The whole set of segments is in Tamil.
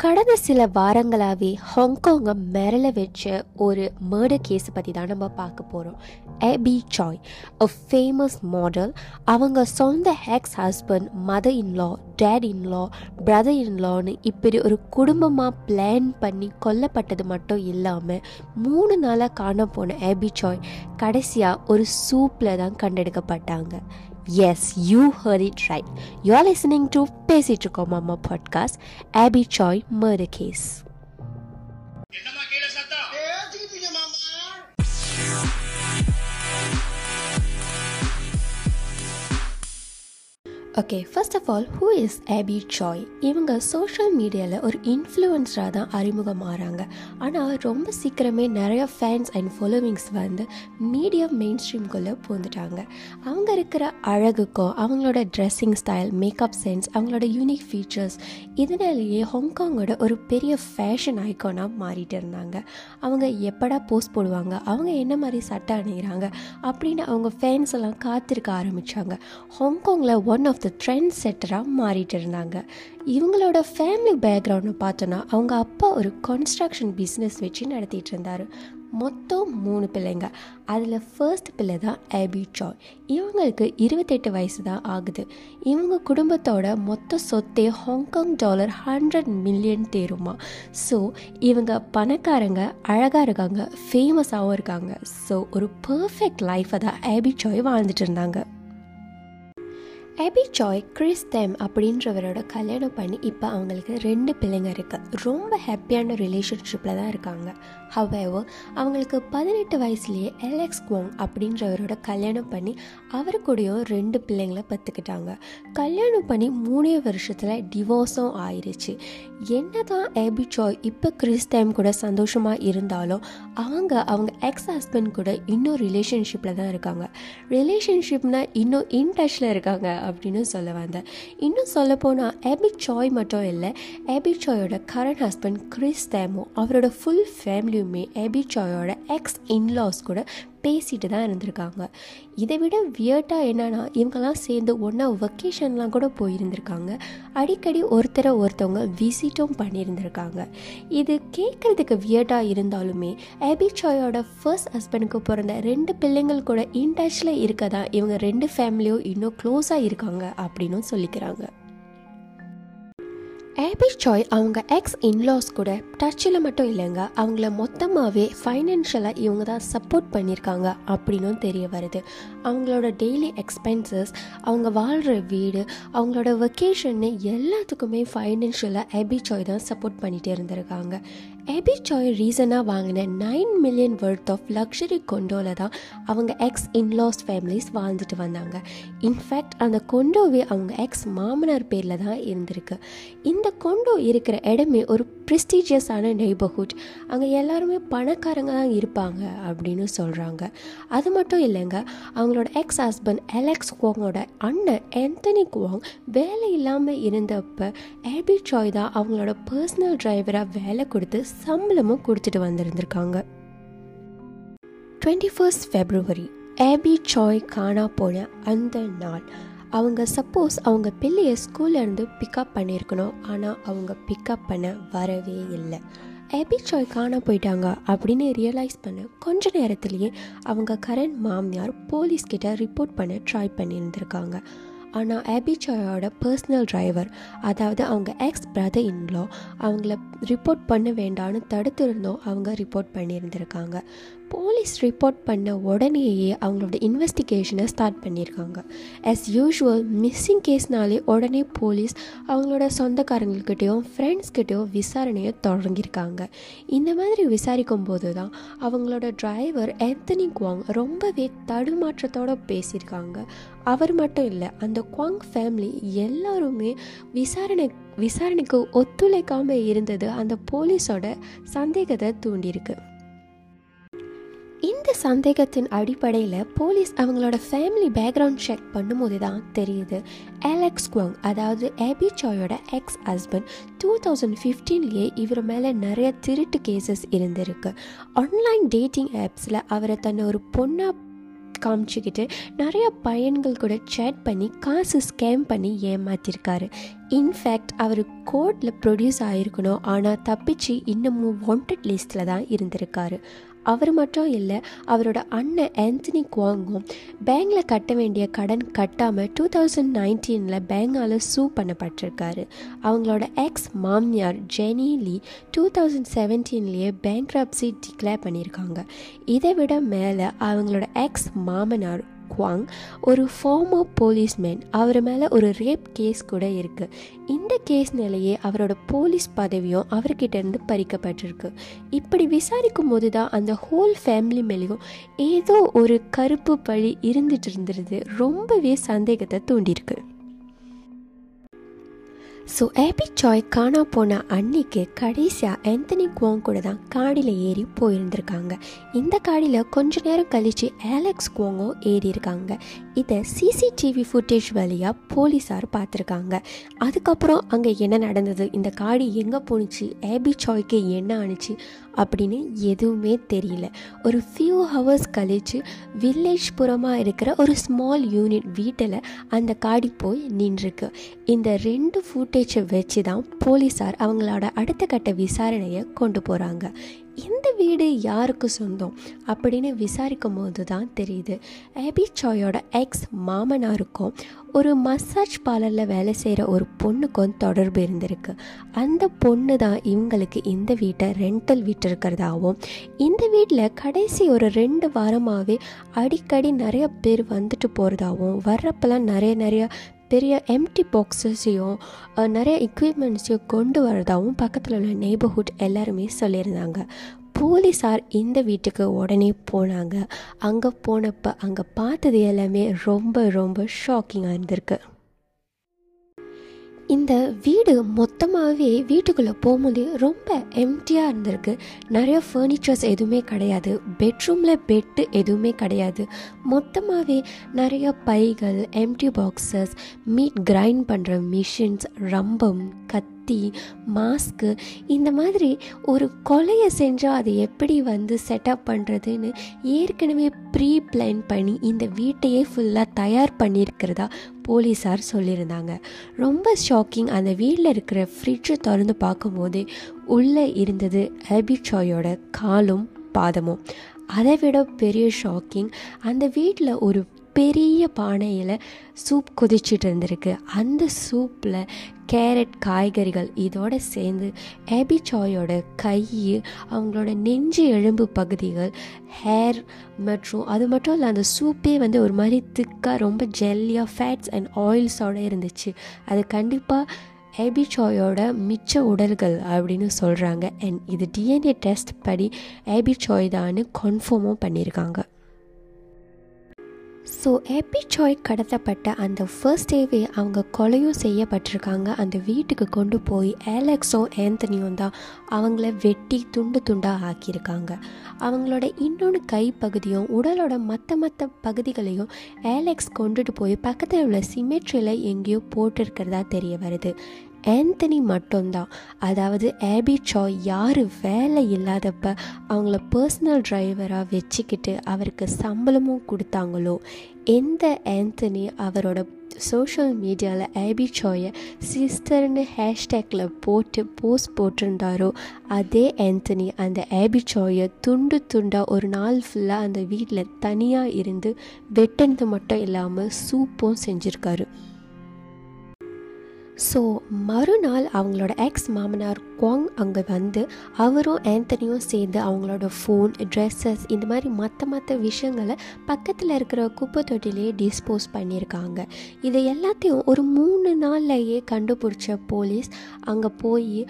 கடந்த சில வாரங்களாகவே ஹாங்காங்கை மிரள வச்ச ஒரு மர்டர் கேஸ் பற்றி தான் நம்ம பார்க்க போகிறோம் Abby Choi a famous model அவங்க சொந்த ex husband mother in law dad in law brother இன்லான்னு இப்படி ஒரு குடும்பமாக பிளான் பண்ணி கொல்லப்பட்டது மட்டும் இல்லாமல் மூணு நாளாக காண போன ஏபி சாய் கடைசியாக ஒரு சூப்பில் தான் கண்டெடுக்கப்பட்டாங்க. Yes, you heard it right. You're listening to Pesi Chuko Mama podcast, Abby Choi murder case. Okay first of all who is Abby Choi இவங்க சோஷியல் மீடியாவில் ஒரு இன்ஃப்ளூயன்ஸராக தான் அறிமுகமாகறாங்க ஆனால் ரொம்ப சீக்கிரமே நிறைய ஃபேன்ஸ் அண்ட் ஃபாலோவிங்ஸ் வந்து மீடியா மெயின் ஸ்ட்ரீம்குள்ளே பூந்துட்டாங்க அவங்க இருக்கிற அழகுக்கும் அவங்களோட ட்ரெஸ்ஸிங் ஸ்டைல் மேக்கப் சென்ஸ் அவங்களோட யூனிக் ஃபீச்சர்ஸ் இதனாலேயே ஹாங்காங்கோட ஒரு பெரிய ஃபேஷன் ஐக்கானாக மாறிட்டு இருந்தாங்க. அவங்க எப்படா போஸ்ட் போடுவாங்க அவங்க என்ன மாதிரி சட்டை அணிகிறாங்க அப்படின்னு அவங்க ஃபேன்ஸ் எல்லாம் காத்திருக்க ஆரம்பித்தாங்க ஹாங்காங்கில் ஒன் ஆஃப் த ட்ரெண்ட் செட்டராக மாறிட்டு இருந்தாங்க. இவங்களோட ஃபேமிலி பேக்ரவுண்டை பார்த்தோன்னா அவங்க அப்பா ஒரு கன்ஸ்ட்ரக்ஷன் பிஸ்னஸ் வச்சு நடத்திட்டு இருந்தார். மொத்தம் மூணு பிள்ளைங்க. அதில் ஃபர்ஸ்ட் பிள்ளை தான் ஆபி சாய் இவங்களுக்கு இருபத்தெட்டு வயசு தான் ஆகுது. இவங்க குடும்பத்தோட மொத்த சொத்தே Hong Kong dollar hundred million தேருமா. So இவங்க பணக்காரங்க அழகாக இருக்காங்க ஃபேமஸாகவும் இருக்காங்க. ஸோ ஒரு பர்ஃபெக்ட் லைஃப்பை தான் ஆபி சாய் வாழ்ந்துட்டு இருந்தாங்க. ஹேபி சாய் கிறிஸ் தெம் அப்படின்றவரோட கல்யாணம் பண்ணி இப்போ அவங்களுக்கு ரெண்டு பிள்ளைங்க இருக்குது ரொம்ப ஹாப்பியான ரிலேஷன்ஷிப்பில் தான் இருக்காங்க. ஹவேவர் அவங்களுக்கு பதினெட்டு வயசுலேயே எலெக்ஸ் குவாங் அப்படின்றவரோட கல்யாணம் பண்ணி அவர் கூடயும் ரெண்டு பிள்ளைங்களை பத்துக்கிட்டாங்க. கல்யாணம் பண்ணி மூணே வருஷத்தில் டிவோர்ஸும் ஆயிடுச்சு என்ன தான் ஹேபி ஜாய் இப்போ கிறிஸ் தெம் கூட சந்தோஷமாக இருந்தாலும் அவங்க அவங்க எக்ஸ் ஹஸ்பண்ட் கூட இன்னும் ரிலேஷன்ஷிப்பில் தான் இருக்காங்க. ரிலேஷன்ஷிப்னால் இன்னும் இன் டச்சில் இருக்காங்க அப்படின்னு சொல்ல வந்தேன். இன்னும் சொல்ல போனால் ஏபி சாய் மட்டும் இல்லை ஏபி சாயோட கரண்ட் ஹஸ்பண்ட் கிறிஸ் தேமோ அவரோட ஃபுல் ஃபேமிலியுமே ஏபி சாயோட எக்ஸ் இன்லாஸ் கூட பேசிட்டு தான் இருந்திருக்காங்க. இதை விட வியர்ட்டாக என்னென்னா இவங்கெல்லாம் சேர்ந்து ஒன்றா வெக்கேஷன்லாம் கூட போயிருந்திருக்காங்க. அடிக்கடி ஒருத்தரை ஒருத்தவங்க விசிட்டும் பண்ணியிருந்திருக்காங்க. இது கேட்குறதுக்கு வியர்ட்டாக இருந்தாலுமே எபி சாயோட ஃபர்ஸ்ட் ஹஸ்பண்டுக்கு பிறந்த ரெண்டு பிள்ளைங்கள் கூட இன் டச்சில் இருக்க தான் இவங்க ரெண்டு ஃபேமிலியும் இன்னும் க்ளோஸாக இருக்காங்க அப்படின்னும் சொல்லிக்கிறாங்க. ஏபி சாய் அவங்க எக்ஸ் இன்லாஸ் கூட டச்சில் மட்டும் இல்லைங்க. அவங்கள மொத்தமாகவே ஃபைனான்ஷியலாக இவங்க தான் சப்போர்ட் பண்ணியிருக்காங்க அப்படின்னும் தெரிய வருது. அவங்களோட டெய்லி எக்ஸ்பென்சஸ் அவங்க வாழ்கிற வீடு அவங்களோட வெக்கேஷன்னு எல்லாத்துக்குமே ஃபைனான்ஷியலாக ஏபி சாய் தான் சப்போர்ட் பண்ணிகிட்டே இருந்திருக்காங்க. ஏபி சாய் ரீசனாக வாங்கின nine million worth of luxury கொண்டோவில் தான் அவங்க எக்ஸ் இன்லாஸ் ஃபேமிலிஸ் வாழ்ந்துட்டு வந்தாங்க. இன்ஃபேக்ட் அந்த கொண்டோவே அவங்க எக்ஸ் மாமனார் பேரில் தான் இருந்திருக்கு. இந்த கொண்டோ இருக்கிற இடமே ஒரு ப்ரெஸ்டீஜியஸான நெய்பர்ஹுட் அங்கே எல்லாருமே பணக்காரங்க தான் இருப்பாங்க அப்படின்னு சொல்கிறாங்க அது மட்டும் இல்லைங்க அவங்களோட எக்ஸ் ஹஸ்பண்ட் அலெக்ஸ் குவாங்கோட அண்ணன் ஆந்தனி குவாங் வேலை இல்லாமல் இருந்தப்போ ஏபி சாய் தான் அவங்களோட பர்சனல் டிரைவராக வேலை கொடுத்து சம்பளமும் கொடுத்துட்டு வந்திருந்திருக்காங்க. Twenty first February Abby Choi காணா போன அந்த நாள். அவங்க சப்போஸ் அவங்க பிள்ளையை ஸ்கூல்லேருந்து பிக்கப் பண்ணியிருக்கணும். ஆனால் அவங்க பிக்கப் பண்ண வரவே இல்லை. ஏபி சாய் காண போயிட்டாங்க அப்படின்னு ரியலைஸ் பண்ண கொஞ்ச நேரத்துலேயே அவங்க கரண்ட் மாமியார் போலீஸ்கிட்ட ரிப்போர்ட் பண்ண ட்ரை பண்ணியிருந்திருக்காங்க. ஆனால் ஆபிச்சாயோட பர்சனல் டிரைவர் அதாவது அவங்க எக்ஸ் பிரதர் இன்லோ அவங்கள ரிப்போர்ட் பண்ண வேண்டான்னு தடுத்திருந்தோம் அவங்க ரிப்போர்ட் பண்ணியிருந்திருக்காங்க. போலீஸ் ரிப்போர்ட் பண்ண உடனேயே அவங்களோட இன்வெஸ்டிகேஷனை ஸ்டார்ட் பண்ணியிருக்காங்க. ஆஸ் யூஷுவல் மிஸ்ஸிங் கேஸ்னாலே உடனே போலீஸ் அவங்களோட சொந்தக்காரங்கக்கிட்டேயும் ஃப்ரெண்ட்ஸ்கிட்டேயும் விசாரணையை தொடங்கியிருக்காங்க. இந்த மாதிரி விசாரிக்கும் போது தான் அவங்களோட டிரைவர் ஆந்தனி குவாங் ரொம்பவே தடுமாற்றத்தோடு பேசியிருக்காங்க. அவர் மட்டும் இல்லை அந்த குவாங் ஃபேமிலி எல்லாருமே விசாரணை விசாரணைக்கு ஒத்துழைக்காமல் இருந்தது அந்த போலீஸோட சந்தேகத்தை தூண்டியிருக்கு. இந்த சந்தேகத்தின் அடிப்படையில் போலீஸ் அவங்களோட ஃபேமிலி பேக்ரவுண்ட் செக் பண்ணும்போது தான் தெரியுது. அலெக்ஸ் குவாங் அதாவது ஏபி சாயோட எக்ஸ் ஹஸ்பண்ட் டூ தௌசண்ட் ஃபிஃப்டீன்லேயே இவர் மேலே நிறைய திருட்டு கேசஸ் இருந்திருக்கு. ஆன்லைன் டேட்டிங் ஆப்ஸில் அவரை தன்னை ஒரு பொண்ணாக காமிச்சிக்கிட்டு நிறைய பையன்கள் கூட சேட் பண்ணி காசு ஸ்கேம் பண்ணி ஏமாத்திருக்காரு. இன்ஃபேக்ட் அவர் கோர்ட்டில் ப்ரொடியூஸ் ஆகிருக்கணும் ஆனால் தப்பிச்சு இன்னமும் வாண்டட் லிஸ்ட்டில் தான் இருந்திருக்காரு. அவர் மட்டும் இல்லை அவரோட அண்ணன் ஆன்டனி குவாங்கும் பேங்கில் கட்ட வேண்டிய கடன் கட்டாமல் டூ தௌசண்ட் நைன்டீனில் பேங்கால் சூ பண்ணப்பட்டிருக்காரு. அவங்களோட எக்ஸ் மாமியார் ஜெனி லீ டூ தௌசண்ட் செவன்டீன்லேயே பேங்க்ரப்சி டிக்ளேர் பண்ணியிருக்காங்க இதை விட மேலே அவங்களோட எக்ஸ் மாமனார் குவாங் ஒரு ஃபார்மர் போலீஸ்மேன் அவர் மேலே ஒரு ரேப் கேஸ் கூட இருக்குது இந்த கேஸ்னாலேயே அவரோட போலீஸ் பதவியும் அவர்கிட்டேருந்து பறிக்கப்பட்டிருக்கு. இப்படி விசாரிக்கும் போது தான் அந்த ஹோல் ஃபேமிலி மேலேயும் ஏதோ ஒரு கருப்பு பழி இருந்துட்டு இருந்துருது. ரொம்பவே சந்தேகத்தை தூண்டியிருக்கு. ஸோ ஏபி சாய் காணா போன அன்னைக்கு கடைசியாக ஆந்தனி குவாங் கூட தான் காடியில் ஏறி போயிருந்திருக்காங்க. இந்த காடியில் கொஞ்ச நேரம் கழித்து ஆலெக்ஸ் குவாங்கோ ஏறி இருக்காங்க இதை சிசிடிவி ஃபுட்டேஜ் வழியாக போலீஸார் பார்த்துருக்காங்க அதுக்கப்புறம் அங்கே என்ன நடந்தது? இந்த காடி எங்கே போணுச்சு? ஏபி சாய்க்கு என்ன ஆணுச்சு? அப்படின்னு எதுவுமே தெரியல. ஒரு ஃபியூ ஹவர்ஸ் கழித்து வில்லேஜ் புறமாக இருக்கிற ஒரு ஸ்மால் யூனிட் வீட்டில் அந்த காடி போய் நின்றுருக்கு. இந்த ரெண்டு ஃபுட்டேஜை வச்சு தான் போலீஸார் அவங்களோட அடுத்த கட்ட விசாரணையை கொண்டு போகிறாங்க இந்த வீடு யாருக்கு சொந்தம் அப்படின்னு விசாரிக்கும் போது தான் தெரியுது. ஏபி சாயோட எக்ஸ் மாமனாருக்கும் ஒரு மசாஜ் பார்லரில் வேலை செய்கிற ஒரு பொண்ணுக்கும் தொடர்பு இருந்திருக்கு. அந்த பொண்ணு தான் இவங்களுக்கு இந்த வீட்டை ரெண்டல் விட்டுருக்கிறதாகவும் இந்த வீட்டில் கடைசி ஒரு ரெண்டு வாரமாகவே அடிக்கடி நிறைய பேர் வந்துட்டு போகிறதாகவும் வர்றப்பெல்லாம் நிறைய நிறைய பெரிய எம்டி பாக்ஸஸையும் நிறைய எக்யூப்மெண்ட்ஸையும் கொண்டு வரதாகவும் பக்கத்தில் உள்ள நெய்பர்ஹுட் எல்லாருமே சொல்லியிருந்தாங்க. போலீஸார் இந்த வீட்டுக்கு உடனே போனாங்க. அங்கே போனப்போ அங்கே பார்த்தது எல்லாமே ரொம்ப ரொம்ப ஷாக்கிங்காக இருந்திருக்கு. இந்த வீடு மொத்தமாகவே வீட்டுக்குள்ளே போகும்போது ரொம்ப எம்டியாக இருந்திருக்கு. நிறைய ஃபர்னிச்சர்ஸ் எதுவுமே கிடையாது. பெட்ரூமில் பெட்டு எதுவுமே கிடையாது. மொத்தமாகவே நிறைய பைகள் எம்டி பாக்ஸஸ் மீட் கிரைண்ட் பண்ணுற மிஷின்ஸ் ரம்பம் கத்தி மாஸ்க்கு இந்த மாதிரி ஒரு கொலையை செஞ்சால் அதை எப்படி வந்து செட்டப் பண்ணுறதுன்னு ஏற்கனவே ப்ரீ பிளான் பண்ணி இந்த வீட்டையே ஃபுல்லாக தயார் பண்ணியிருக்கிறதா போலீஸார் சொல்லியிருந்தாங்க. ரொம்ப ஷாக்கிங் அந்த வீட்டில் இருக்கிற ஃப்ரிட்ஜை திறந்து பார்க்கும்போது உள்ளே இருந்தது ஆபிச்சாயோட காலும் பாதமும். அதை விட பெரிய ஷாக்கிங் அந்த வீட்டில் ஒரு பெரிய பானையில் சூப் கொதிச்சிட்டு இருந்திருக்கு. அந்த சூப்பில் கேரட் காய்கறிகள் இதோடு சேர்ந்து ஏபிச்சாயோட கை அவங்களோட நெஞ்சு எலும்பு பகுதிகள் ஹேர் மற்றும் அது மட்டும் இல்லை அந்த சூப்பே வந்து ஒரு மாதிரி திக்காக ரொம்ப ஜெல்லியாக ஃபேட்ஸ் அண்ட் ஆயில்ஸோடு இருந்துச்சு. அது கண்டிப்பாக ஏபிச்சாயோட மிச்ச உடல்கள் அப்படின்னு சொல்கிறாங்க அண்ட் இது டிஎன்ஏ டெஸ்ட் படி ஏபிச்சாய் தான்னு கன்ஃபார்மும் பண்ணியிருக்காங்க ஸோ எபிச்சாய் கடத்தப்பட்ட அந்த ஃபர்ஸ்ட் டேவே அவங்க கொலையும் செய்யப்பட்டிருக்காங்க. அந்த வீட்டுக்கு கொண்டு போய் ஏலெக்ஸும் ஆந்தனியும் தான் அவங்கள வெட்டி துண்டு துண்டாக ஆக்கியிருக்காங்க. அவங்களோட இன்னொன்று கைப்பகுதியும் உடலோட மற்ற மற்ற பகுதிகளையும் ஏலெக்ஸ் கொண்டுட்டு போய் பக்கத்தில் உள்ள சிமெட்ரியில் எங்கேயோ போட்டிருக்கிறதா தெரிய வருது. ஆந்தனி மட்டும்தான். அதாவது ஏபி சாய் யார் வேலை இல்லாதப்ப அவங்கள பர்சனல் டிரைவராக வச்சுக்கிட்டு அவருக்கு சம்பளமும் கொடுத்தாங்களோ? எந்த ஆந்தனி அவரோட சோஷியல் மீடியாவில் ஆபி சாயை சிஸ்டர்னு ஹேஷ்டேக்கில் போட்டு போஸ்ட் போட்டிருந்தாரோ அதே ஆந்தனி அந்த ஆபி சாயை துண்டு துண்டாக ஒரு நாள் ஃபுல்லாக அந்த வீட்டில் தனியாக இருந்து வெட்டினது மட்டும் இல்லாமல் சூப்பும் செஞ்சுருக்காரு. ஸோ மறுநாள் அவங்களோட எக்ஸ் மாமனார் குவாங் அங்கே வந்து அவரும் ஆந்தனியும் சேர்ந்து அவங்களோட ஃபோன் ட்ரெஸ்ஸஸ் இந்த மாதிரி மற்ற மற்ற விஷயங்களை பக்கத்தில் இருக்கிற குப்பை தொட்டிலேயே டிஸ்போஸ் பண்ணியிருக்காங்க. இதை எல்லாத்தையும் ஒரு மூணு நாள்லையே கண்டுபிடிச்ச போலீஸ் அங்கே போய்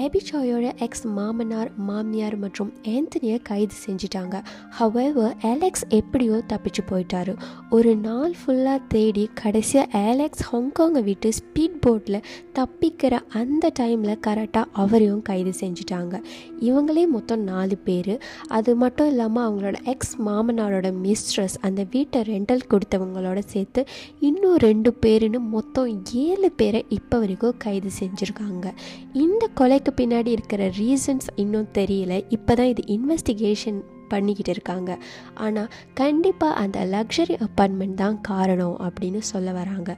ஏபிச்சாயோட எக்ஸ் மாமனார் மாமியார் மற்றும் ஆந்தனியை கைது செஞ்சிட்டாங்க. ஹவெவர் அலெக்ஸ் எப்படியோ தப்பிச்சு போயிட்டாரு. ஒரு நாள் ஃபுல்லாக தேடி கடைசியாக அலெக்ஸ் ஹாங்காங்கை விட்டு ஸ்பீட் போட்டில் தப்பிக்கிற அந்த டைமில் கரெக்டாக அவரையும் கைது செஞ்சிட்டாங்க. இவங்களே மொத்தம் நாலு பேர். அது மட்டும் இல்லாமல் அவங்களோட எக்ஸ் மாமனாரோட மிஸ்ட்ரஸ் அந்த வீட்டை ரெண்டல் கொடுத்தவங்களோட சேர்த்து இன்னும் ரெண்டு பேருன்னு மொத்தம் ஏழு பேரை இப்போ வரைக்கும் கைது செஞ்சுருக்காங்க. இந்த கொலை கொலைக்கு பின்னாடி இருக்கிற ரீசன்ஸ் இன்னும் தெரியல. இப்போ தான் இது இன்வெஸ்டிகேஷன் பண்ணிக்கிட்டு இருக்காங்க. ஆனால் கண்டிப்பாக அந்த லக்ஸரி அப்பார்ட்மெண்ட் தான் காரணம் அப்படின்னு சொல்ல வராங்க.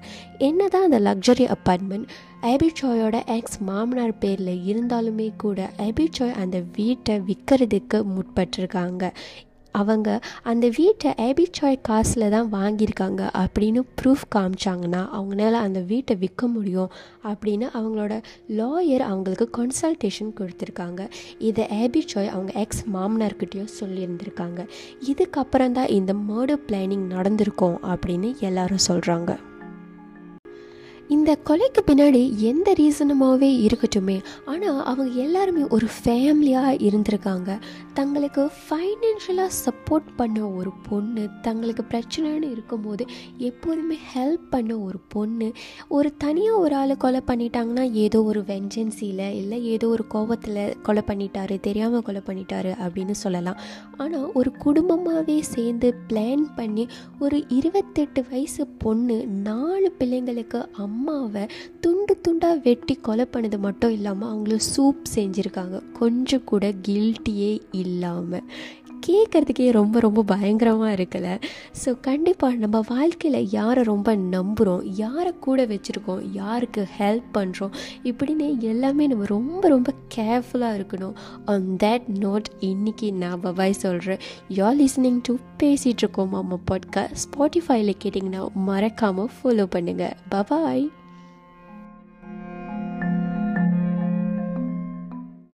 என்ன தான் அந்த லக்ஸரி அப்பார்ட்மெண்ட் எபிச்சாயோட எக்ஸ் மாமனார் பேரில் இருந்தாலுமே கூட எபிச்சாய் அந்த வீட்டை விற்கிறதுக்கு முற்பட்டிருக்காங்க. அவங்க அந்த வீட்டை எபிச்சாய் காசில் தான் வாங்கியிருக்காங்க அப்படின்னு ப்ரூஃப் காமிச்சாங்கன்னா அவங்களால அந்த வீட்டை விற்க முடியும் அப்படின்னு அவங்களோட லாயர் அவங்களுக்கு கன்சல்டேஷன் கொடுத்துருக்காங்க. இதை எபிச்சாய் அவங்க எக்ஸ் மாமனார்கிட்டையும் சொல்லியிருந்திருக்காங்க. இதுக்கப்புறம் தான் இந்த மர்டர் பிளானிங் நடந்திருக்கும் அப்படின்னு எல்லாரும் சொல்கிறாங்க இந்த கொலைக்கு பின்னாடி எந்த ரீசனுமாகவே இருக்கட்டுமே ஆனால் அவங்க எல்லாருமே ஒரு ஃபேமிலியாக இருந்திருக்காங்க. தங்களுக்கு ஃபைனான்ஷியலாக சப்போர்ட் பண்ண ஒரு பொண்ணு தங்களுக்கு பிரச்சனைன்னு இருக்கும்போது எப்போதுமே ஹெல்ப் பண்ண ஒரு பொண்ணு ஒரு தனியாக ஒரு ஆளை கொலை பண்ணிட்டாங்கன்னா ஏதோ ஒரு வெஞ்சன்சியில் இல்லை ஏதோ ஒரு கோபத்தில் கொலை பண்ணிட்டாரு தெரியாமல் கொலை பண்ணிட்டாரு அப்படின்னு சொல்லலாம். ஆனால் ஒரு குடும்பமாகவே சேர்ந்து பிளான் பண்ணி ஒரு இருபத்தெட்டு வயசு பொண்ணு நாலு பிள்ளைங்களுக்கு அம்மாவை துண்டு துண்டாக வெட்டி கொலை பண்ணது மட்டும் இல்லாமல் அவங்கள சூப் செஞ்சுருக்காங்க. கொஞ்சம் கூட கில்ட்டியே இல்லாமல் கேட்குறதுக்கே ரொம்ப ரொம்ப பயங்கரமாக இருக்குல்ல? ஸோ கண்டிப்பாக நம்ம வாழ்க்கையில் யாரை ரொம்ப நம்புகிறோம் யாரை கூட வச்சுருக்கோம் யாருக்கு ஹெல்ப் பண்ணுறோம் இப்படின்னு எல்லாமே நம்ம ரொம்ப ரொம்ப கேர்ஃபுல்லாக இருக்கணும். ஆன் தேட் நோட் இன்றைக்கி நான் பபாய் சொல்கிறேன் யார் லிஸ்னிங் டு பேசிகிட்ருக்கோம் மாமா அம்மா பாட்காஸ்ட் ஸ்பாட்டிஃபைல கேட்டிங்கன்னா மறக்காமல் ஃபாலோ பண்ணுங்கள் பபாய்